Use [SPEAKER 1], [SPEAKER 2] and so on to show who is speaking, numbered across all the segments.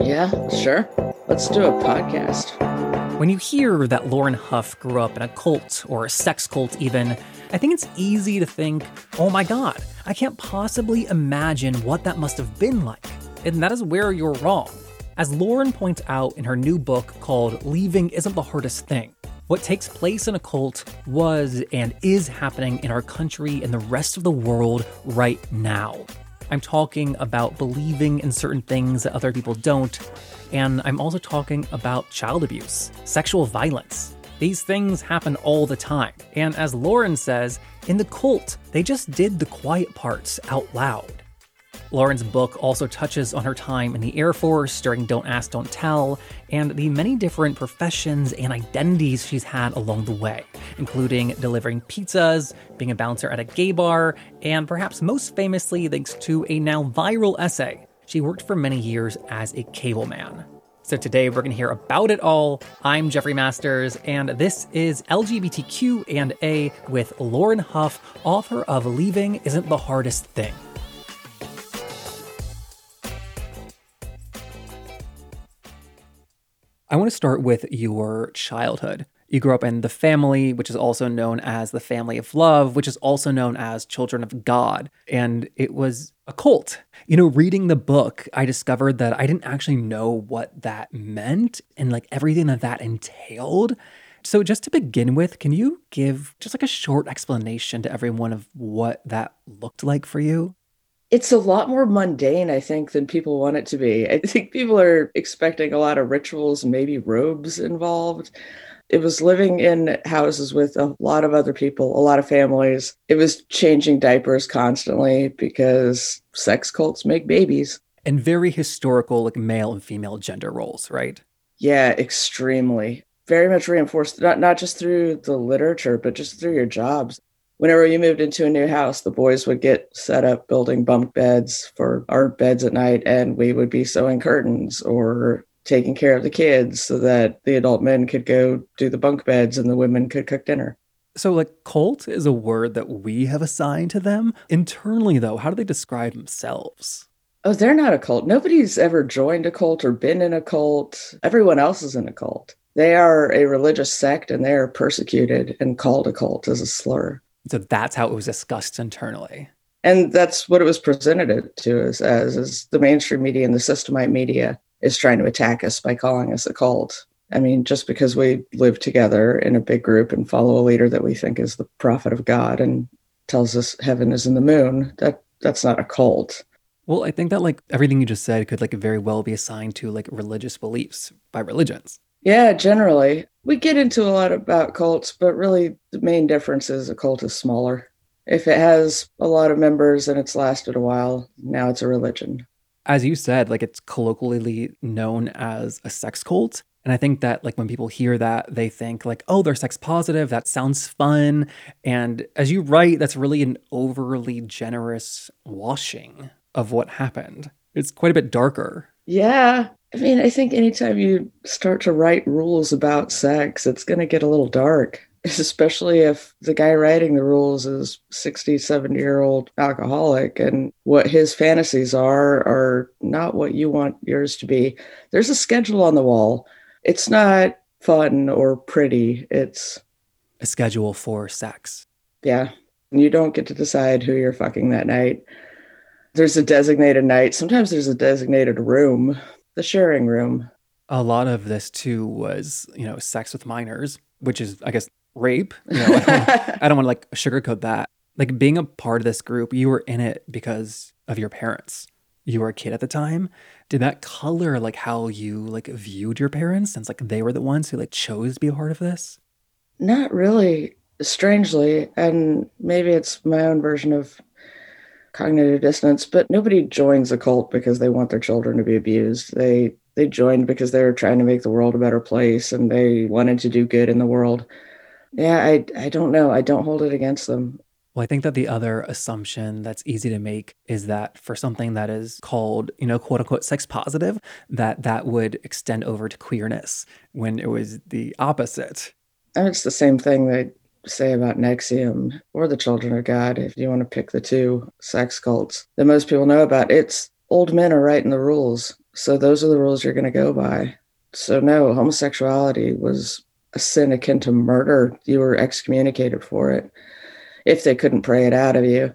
[SPEAKER 1] Yeah, sure. Let's do a podcast.
[SPEAKER 2] When you hear that Lauren Hough grew up in a cult or a sex cult, even, I think it's easy to think, oh my god, I can't possibly imagine what that must have been like. And that is where you're wrong. As Lauren points out in her new book called Leaving Isn't the Hardest Thing, what takes place in a cult was and is happening in our country and the rest of the world right now. I'm talking about believing in certain things that other people don't, and I'm also talking about child abuse, sexual violence. These things happen all the time, and as Lauren says, in the cult, they just did the quiet parts out loud. Lauren's book also touches on her time in the Air Force during Don't Ask, Don't Tell, and the many different professions and identities she's had along the way, including delivering pizzas, being a bouncer at a gay bar, and perhaps most famously, thanks to a now viral essay, she worked for many years as a cable man. So today we're going to hear about it all. I'm Jeffrey Masters, and this is LGBTQ and A with Lauren Hough, author of Leaving Isn't the Hardest Thing. I want to start with your childhood. You grew up in the family, which is also known as the family of love, which is also known as children of God. And it was a cult. You know, reading the book, I discovered that I didn't actually know what that meant and like everything that that entailed. So, just to begin with, can you give just like a short explanation to everyone of what that looked like for you?
[SPEAKER 1] It's a lot more mundane, I think, than people want it to be. I think people are expecting a lot of rituals maybe robes involved. It was living in houses with a lot of other people, a lot of families. It was changing diapers constantly because sex cults make babies.
[SPEAKER 2] And very historical, like male and female gender roles, right?
[SPEAKER 1] Yeah, extremely. Very much reinforced, not, not just through the literature, but just through your jobs whenever you moved into a new house, the boys would get set up building bunk beds for our beds at night, and we would be sewing curtains or taking care of the kids so that the adult men could go do the bunk beds and the women could cook dinner.
[SPEAKER 2] So, like, cult is a word that we have assigned to them. Internally, though, how do they describe themselves?
[SPEAKER 1] Oh, they're not a cult. Nobody's ever joined a cult or been in a cult. Everyone else is in a cult. They are a religious sect and they are persecuted and called a cult as a slur.
[SPEAKER 2] So that's how it was discussed internally.
[SPEAKER 1] And that's what it was presented to us as, as the mainstream media and the systemite media is trying to attack us by calling us a cult. I mean, just because we live together in a big group and follow a leader that we think is the prophet of God and tells us heaven is in the moon, that that's not a cult.
[SPEAKER 2] Well, I think that like everything you just said could like very well be assigned to like religious beliefs by religions.
[SPEAKER 1] Yeah, generally. We get into a lot about cults, but really the main difference is a cult is smaller. If it has a lot of members and it's lasted a while, now it's a religion.
[SPEAKER 2] As you said, like it's colloquially known as a sex cult. And I think that like when people hear that, they think like, oh, they're sex positive. That sounds fun. And as you write, that's really an overly generous washing of what happened. It's quite a bit darker.
[SPEAKER 1] Yeah. I mean, I think anytime you start to write rules about sex, it's going to get a little dark, especially if the guy writing the rules is 60, 70 year old alcoholic and what his fantasies are are not what you want yours to be. There's a schedule on the wall. It's not fun or pretty. It's
[SPEAKER 2] a schedule for sex.
[SPEAKER 1] Yeah. And you don't get to decide who you're fucking that night. There's a designated night. Sometimes there's a designated room the sharing room.
[SPEAKER 2] A lot of this too was, you know, sex with minors, which is, I guess, rape. You know, I don't, want to like sugarcoat that. Like being a part of this group, you were in it because of your parents. You were a kid at the time. Did that color like how you like viewed your parents since like they were the ones who like chose to be a part of this?
[SPEAKER 1] Not really, strangely. And maybe it's my own version of cognitive dissonance, but nobody joins a cult because they want their children to be abused. They they joined because they were trying to make the world a better place and they wanted to do good in the world. Yeah, I I don't know. I don't hold it against them.
[SPEAKER 2] Well, I think that the other assumption that's easy to make is that for something that is called, you know, quote unquote sex positive, that that would extend over to queerness when it was the opposite.
[SPEAKER 1] And it's the same thing that say about NXIVM or the Children of God, if you want to pick the two sex cults that most people know about. It's old men are writing the rules. So those are the rules you're going to go by. So, no, homosexuality was a sin akin to murder. You were excommunicated for it if they couldn't pray it out of you.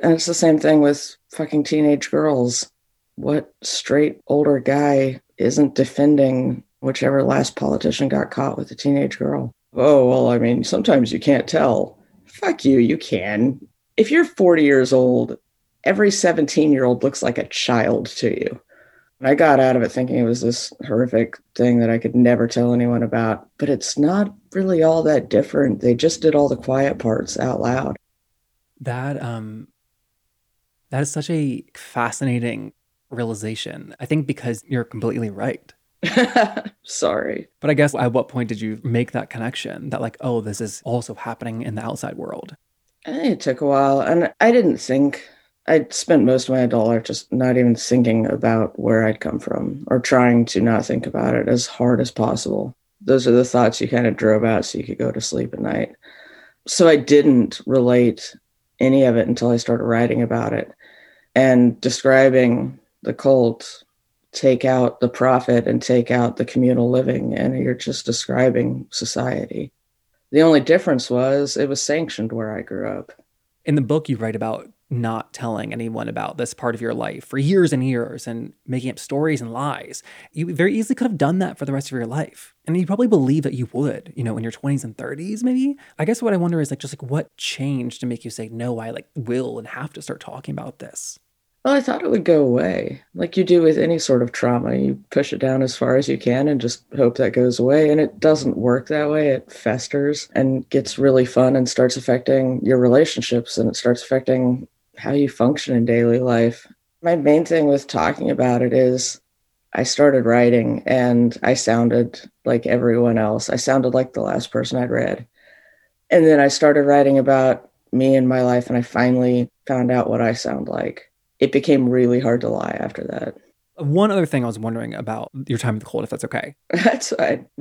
[SPEAKER 1] And it's the same thing with fucking teenage girls. What straight older guy isn't defending whichever last politician got caught with a teenage girl? Oh, well, I mean, sometimes you can't tell. Fuck you, you can. If you're 40 years old, every 17 year old looks like a child to you. I got out of it thinking it was this horrific thing that I could never tell anyone about, but it's not really all that different. They just did all the quiet parts out loud.
[SPEAKER 2] That um that is such a fascinating realization. I think because you're completely right.
[SPEAKER 1] Sorry.
[SPEAKER 2] But I guess at what point did you make that connection that like, oh, this is also happening in the outside world?
[SPEAKER 1] It took a while and I didn't think I spent most of my adult life just not even thinking about where I'd come from or trying to not think about it as hard as possible. Those are the thoughts you kind of drove out so you could go to sleep at night. So I didn't relate any of it until I started writing about it and describing the cult. Take out the prophet and take out the communal living, and you're just describing society. The only difference was it was sanctioned where I grew up.
[SPEAKER 2] In the book, you write about not telling anyone about this part of your life for years and years and making up stories and lies. You very easily could have done that for the rest of your life. And you probably believe that you would, you know, in your 20s and 30s maybe. I guess what I wonder is like just like what changed to make you say no, I like will and have to start talking about this.
[SPEAKER 1] Well, I thought it would go away. Like you do with any sort of trauma, you push it down as far as you can and just hope that goes away. And it doesn't work that way. It festers and gets really fun and starts affecting your relationships and it starts affecting how you function in daily life. My main thing with talking about it is I started writing and I sounded like everyone else. I sounded like the last person I'd read. And then I started writing about me and my life, and I finally found out what I sound like. It became really hard to lie after that.
[SPEAKER 2] One other thing I was wondering about your time with the cold, if that's okay.
[SPEAKER 1] That's fine.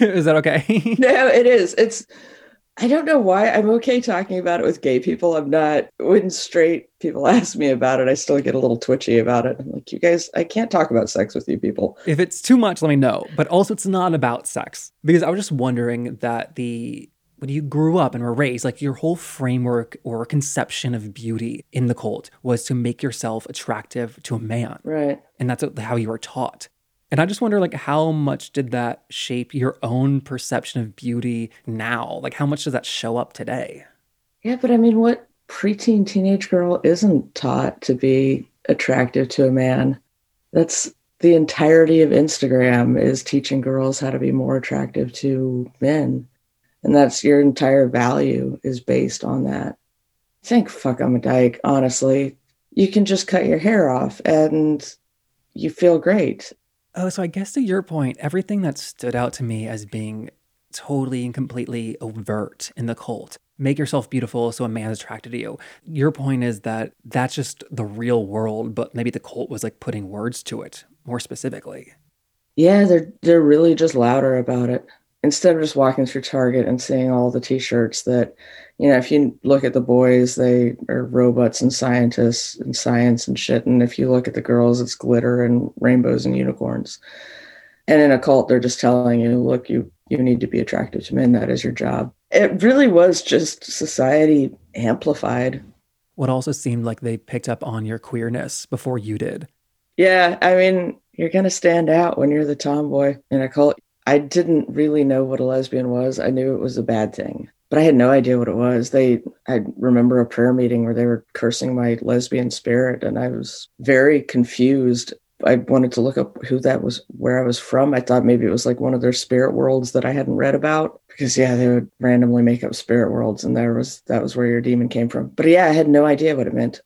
[SPEAKER 2] is that okay?
[SPEAKER 1] no, it is. It's I don't know why I'm okay talking about it with gay people. I'm not when straight people ask me about it, I still get a little twitchy about it. I'm like, you guys, I can't talk about sex with you people.
[SPEAKER 2] If it's too much, let me know. But also it's not about sex. Because I was just wondering that the when you grew up and were raised, like your whole framework or conception of beauty in the cult was to make yourself attractive to a man.
[SPEAKER 1] Right.
[SPEAKER 2] And that's how you were taught. And I just wonder like how much did that shape your own perception of beauty now? Like how much does that show up today?
[SPEAKER 1] Yeah, but I mean what preteen teenage girl isn't taught to be attractive to a man? That's the entirety of Instagram is teaching girls how to be more attractive to men. And that's your entire value is based on that. Think fuck I'm a dyke, honestly. You can just cut your hair off and you feel great.
[SPEAKER 2] Oh, so I guess to your point, everything that stood out to me as being totally and completely overt in the cult. Make yourself beautiful so a man is attracted to you. Your point is that that's just the real world, but maybe the cult was like putting words to it more specifically.
[SPEAKER 1] Yeah, they're they're really just louder about it. Instead of just walking through Target and seeing all the t-shirts that, you know, if you look at the boys, they are robots and scientists and science and shit. And if you look at the girls, it's glitter and rainbows and unicorns. And in a cult, they're just telling you, look, you you need to be attractive to men. That is your job. It really was just society amplified.
[SPEAKER 2] What also seemed like they picked up on your queerness before you did.
[SPEAKER 1] Yeah, I mean, you're going to stand out when you're the tomboy in a cult. I didn't really know what a lesbian was. I knew it was a bad thing, but I had no idea what it was. They, I remember a prayer meeting where they were cursing my lesbian spirit, and I was very confused. I wanted to look up who that was, where I was from. I thought maybe it was like one of their spirit worlds that I hadn't read about because yeah, they would randomly make up spirit worlds, and there was that was where your demon came from. But yeah, I had no idea what it meant.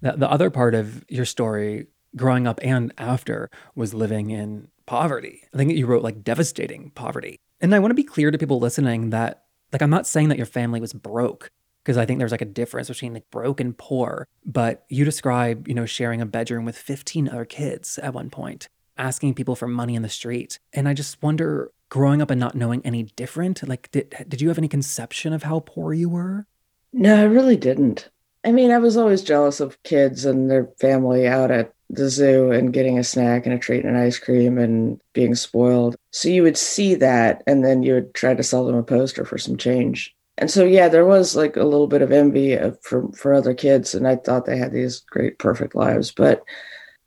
[SPEAKER 2] The, the other part of your story, growing up and after, was living in poverty. I think you wrote like devastating poverty. And I want to be clear to people listening that, like, I'm not saying that your family was broke because I think there's like a difference between like broke and poor. But you describe, you know, sharing a bedroom with 15 other kids at one point, asking people for money in the street. And I just wonder, growing up and not knowing any different, like, did, did you have any conception of how poor you were?
[SPEAKER 1] No, I really didn't. I mean, I was always jealous of kids and their family out at the zoo and getting a snack and a treat and an ice cream and being spoiled. So you would see that and then you would try to sell them a poster for some change. And so yeah, there was like a little bit of envy of, for for other kids and I thought they had these great perfect lives, but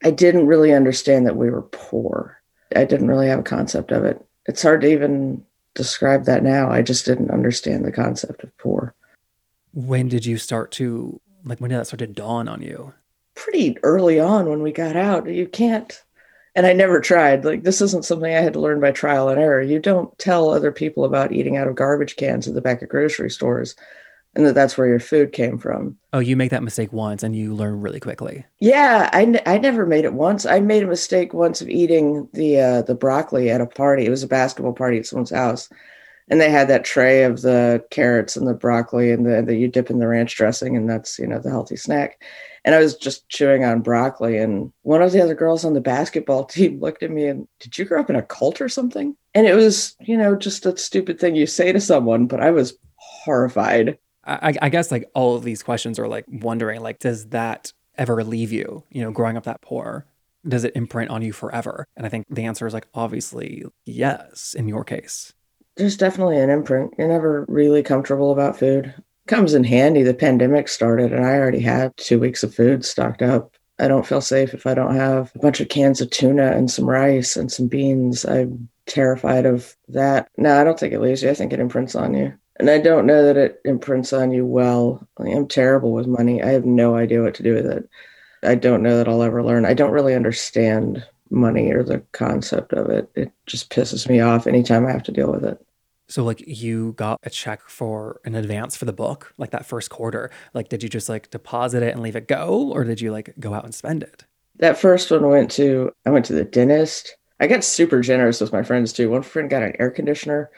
[SPEAKER 1] I didn't really understand that we were poor. I didn't really have a concept of it. It's hard to even describe that now. I just didn't understand the concept of poor.
[SPEAKER 2] When did you start to like when did that start to dawn on you?
[SPEAKER 1] Pretty early on when we got out. You can't and I never tried. Like this isn't something I had to learn by trial and error. You don't tell other people about eating out of garbage cans at the back of grocery stores and that that's where your food came from.
[SPEAKER 2] Oh, you make that mistake once and you learn really quickly.
[SPEAKER 1] Yeah, I, n- I never made it once. I made a mistake once of eating the uh, the broccoli at a party. It was a basketball party at someone's house, and they had that tray of the carrots and the broccoli and the that you dip in the ranch dressing, and that's you know the healthy snack. And I was just chewing on broccoli, and one of the other girls on the basketball team looked at me and, "Did you grow up in a cult or something?" And it was you know just a stupid thing you say to someone, but I was horrified.
[SPEAKER 2] I, I guess like all of these questions are like wondering like does that ever leave you you know growing up that poor does it imprint on you forever and i think the answer is like obviously yes in your case
[SPEAKER 1] there's definitely an imprint you're never really comfortable about food comes in handy the pandemic started and i already had two weeks of food stocked up i don't feel safe if i don't have a bunch of cans of tuna and some rice and some beans i'm terrified of that no i don't think it leaves you i think it imprints on you and I don't know that it imprints on you well. I am terrible with money. I have no idea what to do with it. I don't know that I'll ever learn. I don't really understand money or the concept of it. It just pisses me off anytime I have to deal with it.
[SPEAKER 2] So like you got a check for an advance for the book, like that first quarter. Like did you just like deposit it and leave it go or did you like go out and spend it?
[SPEAKER 1] That first one went to I went to the dentist. I got super generous with my friends too. One friend got an air conditioner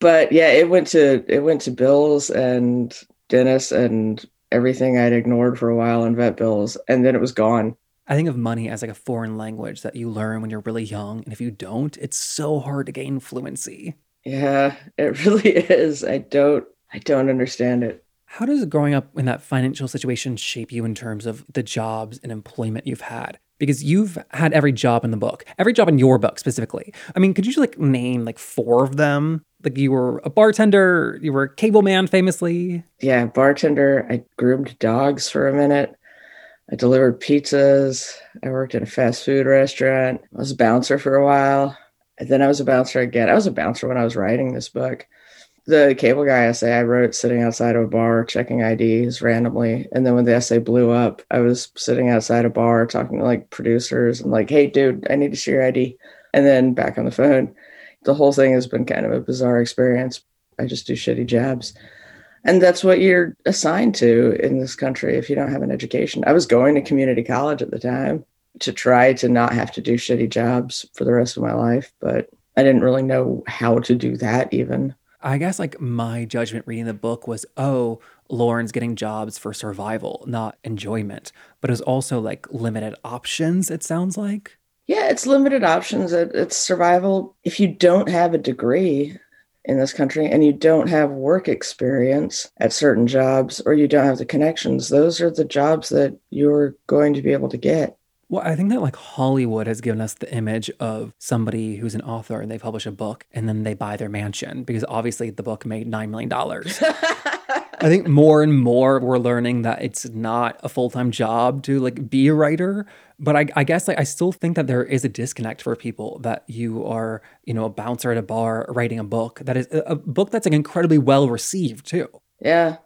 [SPEAKER 1] but yeah, it went to it went to bills and Dennis and everything I'd ignored for a while and vet bills, and then it was gone.
[SPEAKER 2] I think of money as like a foreign language that you learn when you're really young, and if you don't, it's so hard to gain fluency.
[SPEAKER 1] Yeah, it really is. I don't I don't understand it.
[SPEAKER 2] How does growing up in that financial situation shape you in terms of the jobs and employment you've had? Because you've had every job in the book, every job in your book specifically. I mean, could you just like name like four of them like you were a bartender, you were a cable man famously.
[SPEAKER 1] Yeah, bartender. I groomed dogs for a minute. I delivered pizzas. I worked in a fast food restaurant. I was a bouncer for a while. And then I was a bouncer again. I was a bouncer when I was writing this book. The cable guy essay I wrote sitting outside of a bar checking IDs randomly. And then when the essay blew up, I was sitting outside a bar talking to like producers and like, hey, dude, I need to see your ID. And then back on the phone the whole thing has been kind of a bizarre experience. I just do shitty jabs. And that's what you're assigned to in this country if you don't have an education. I was going to community college at the time to try to not have to do shitty jobs for the rest of my life, but I didn't really know how to do that even.
[SPEAKER 2] I guess like my judgment reading the book was, oh, Lauren's getting jobs for survival, not enjoyment. But it was also like limited options, it sounds like.
[SPEAKER 1] Yeah, it's limited options. It's survival. If you don't have a degree in this country and you don't have work experience at certain jobs or you don't have the connections, those are the jobs that you're going to be able to get.
[SPEAKER 2] Well, I think that like Hollywood has given us the image of somebody who's an author and they publish a book and then they buy their mansion because obviously the book made $9 million. I think more and more we're learning that it's not a full time job to like be a writer. But I, I guess like I still think that there is a disconnect for people that you are, you know, a bouncer at a bar writing a book that is a book that's like incredibly well received too.
[SPEAKER 1] Yeah.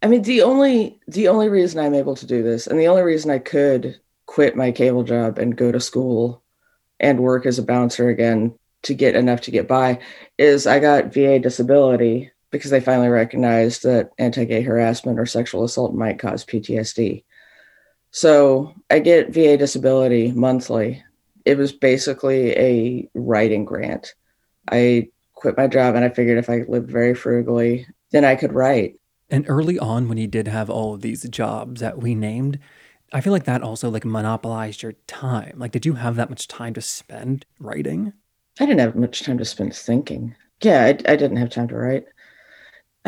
[SPEAKER 1] I mean, the only the only reason I'm able to do this, and the only reason I could quit my cable job and go to school and work as a bouncer again to get enough to get by, is I got VA disability because they finally recognized that anti-gay harassment or sexual assault might cause PTSD. So I get VA disability monthly. It was basically a writing grant. I quit my job and I figured if I lived very frugally, then I could write.
[SPEAKER 2] And early on, when you did have all of these jobs that we named, I feel like that also like monopolized your time. Like, did you have that much time to spend writing?
[SPEAKER 1] I didn't have much time to spend thinking. Yeah, I, I didn't have time to write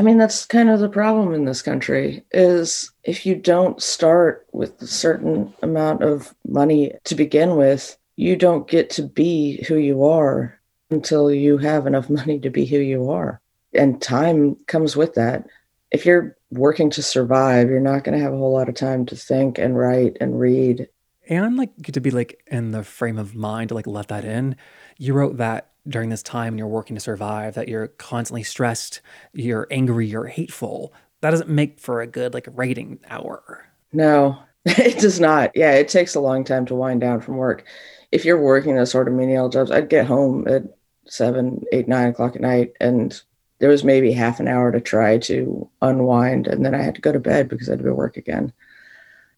[SPEAKER 1] I mean, that's kind of the problem in this country is if you don't start with a certain amount of money to begin with, you don't get to be who you are until you have enough money to be who you are. And time comes with that. If you're working to survive, you're not going to have a whole lot of time to think and write and read.
[SPEAKER 2] And like get to be like in the frame of mind to like let that in. You wrote that during this time when you're working to survive that you're constantly stressed, you're angry, you're hateful. That doesn't make for a good like writing hour.
[SPEAKER 1] No, it does not. Yeah, it takes a long time to wind down from work. If you're working those sort of menial jobs, I'd get home at seven, eight, nine o'clock at night, and there was maybe half an hour to try to unwind, and then I had to go to bed because I had to go work again.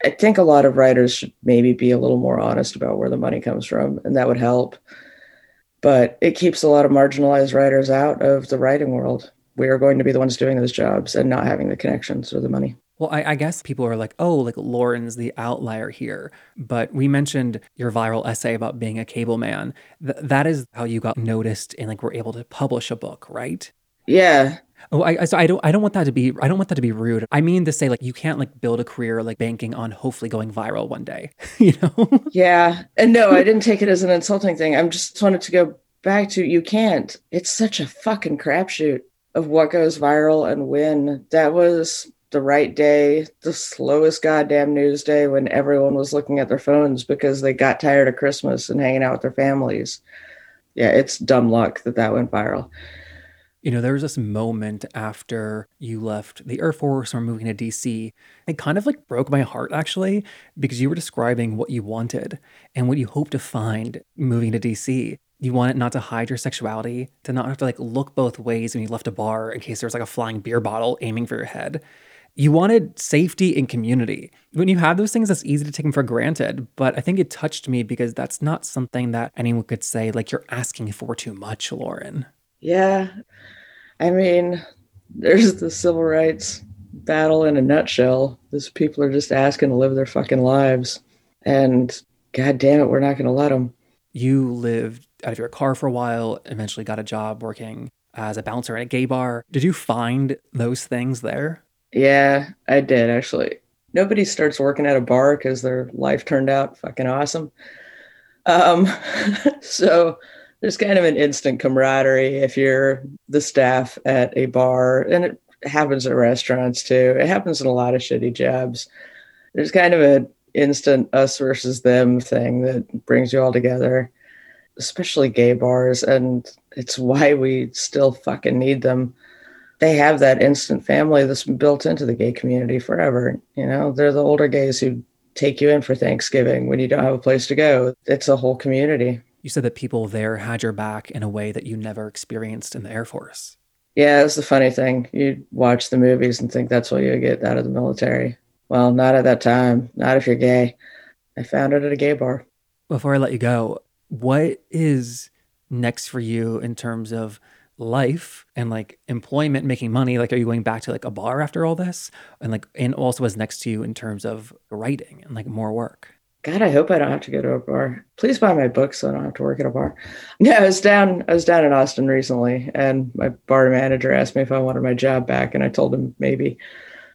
[SPEAKER 1] I think a lot of writers should maybe be a little more honest about where the money comes from, and that would help but it keeps a lot of marginalized writers out of the writing world. We are going to be the ones doing those jobs and not having the connections or the money.
[SPEAKER 2] Well, I, I, guess people are like, oh, like Lauren's the outlier here. But we mentioned your viral essay about being a cable man. Th- that is how you got noticed and like were able to publish a book, right?
[SPEAKER 1] Yeah.
[SPEAKER 2] Oh, I, so I don't I don't want that to be I don't want that to be rude. I mean to say like you can't like build a career like banking on hopefully going viral one day, you know?
[SPEAKER 1] Yeah. And no, I didn't take it as an insulting thing. I'm just wanted to go back to you can't. It's such a fucking crapshoot of what goes viral and when. That was the right day, the slowest goddamn news day when everyone was looking at their phones because they got tired of Christmas and hanging out with their families. Yeah, it's dumb luck that that went viral.
[SPEAKER 2] You know, there was this moment after you left the Air Force or moving to DC. It kind of like broke my heart actually, because you were describing what you wanted and what you hope to find moving to DC. You want it not to hide your sexuality, to not have to like look both ways when you left a bar in case there was like a flying beer bottle aiming for your head. You wanted safety and community. When you have those things, it's easy to take them for granted. But I think it touched me because that's not something that anyone could say, like, you're asking for too much, Lauren.
[SPEAKER 1] Yeah. I mean, there's the civil rights battle in a nutshell. These people are just asking to live their fucking lives. And god damn it, we're not going to let them.
[SPEAKER 2] You lived out of your car for a while, eventually got a job working as a bouncer at a gay bar. Did you find those things there?
[SPEAKER 1] Yeah, I did actually. Nobody starts working at a bar because their life turned out fucking awesome. Um, so there's kind of an instant camaraderie if you're the staff at a bar, and it happens at restaurants too. It happens in a lot of shitty jobs. There's kind of an instant us versus them thing that brings you all together, especially gay bars, and it's why we still fucking need them. They have that instant family that's been built into the gay community forever. You know, they're the older gays who take you in for Thanksgiving when you don't have a place to go. It's a whole community.
[SPEAKER 2] You said that people there had your back in a way that you never experienced in the Air Force.
[SPEAKER 1] Yeah, it's the funny thing. You watch the movies and think that's what you get out of the military. Well, not at that time. Not if you're gay. I found it at a gay bar.
[SPEAKER 2] Before I let you go, what is next for you in terms of life and like employment, making money? Like, are you going back to like a bar after all this? And like, and also what's next to you in terms of writing and like more work?
[SPEAKER 1] God, I hope I don't have to go to a bar. Please buy my book so I don't have to work at a bar. Yeah, I was down. I was down in Austin recently, and my bar manager asked me if I wanted my job back, and I told him maybe.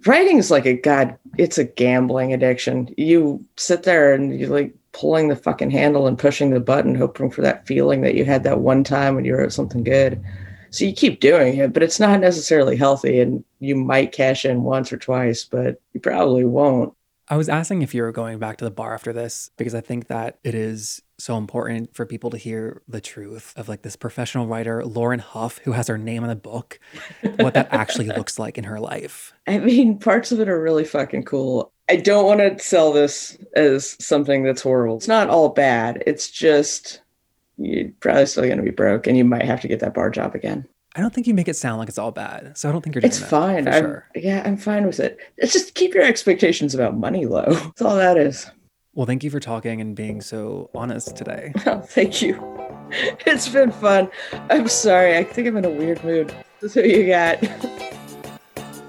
[SPEAKER 1] Writing is like a god. It's a gambling addiction. You sit there and you're like pulling the fucking handle and pushing the button, hoping for that feeling that you had that one time when you wrote something good. So you keep doing it, but it's not necessarily healthy, and you might cash in once or twice, but you probably won't.
[SPEAKER 2] I was asking if you were going back to the bar after this because I think that it is so important for people to hear the truth of like this professional writer, Lauren Hough, who has her name on the book, what that actually looks like in her life.
[SPEAKER 1] I mean, parts of it are really fucking cool. I don't want to sell this as something that's horrible. It's not all bad. It's just you're probably still going to be broke and you might have to get that bar job again.
[SPEAKER 2] I don't think you make it sound like it's all bad. So I don't think you're doing
[SPEAKER 1] It's fine. I'm, sure. Yeah, I'm fine with it. It's just keep your expectations about money low. That's all that is.
[SPEAKER 2] Well, thank you for talking and being so honest today.
[SPEAKER 1] Oh, thank you. It's been fun. I'm sorry. I think I'm in a weird mood. That's who you got.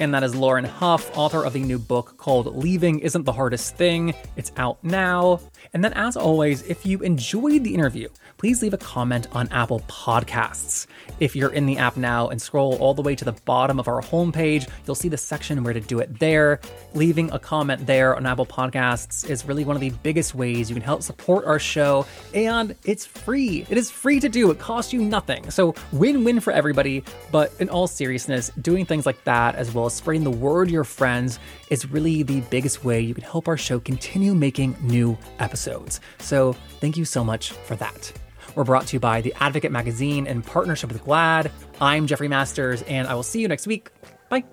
[SPEAKER 2] And that is Lauren Hough, author of the new book called Leaving Isn't the Hardest Thing. It's out now. And then, as always, if you enjoyed the interview, please leave a comment on Apple Podcasts. If you're in the app now and scroll all the way to the bottom of our homepage, you'll see the section where to do it there. Leaving a comment there on Apple Podcasts is really one of the biggest ways you can help support our show, and it's free. It is free to do, it costs you nothing. So, win win for everybody. But in all seriousness, doing things like that, as well as spreading the word to your friends, is really the biggest way you can help our show continue making new episodes. So, thank you so much for that. We're brought to you by The Advocate Magazine in partnership with GLAAD. I'm Jeffrey Masters, and I will see you next week. Bye.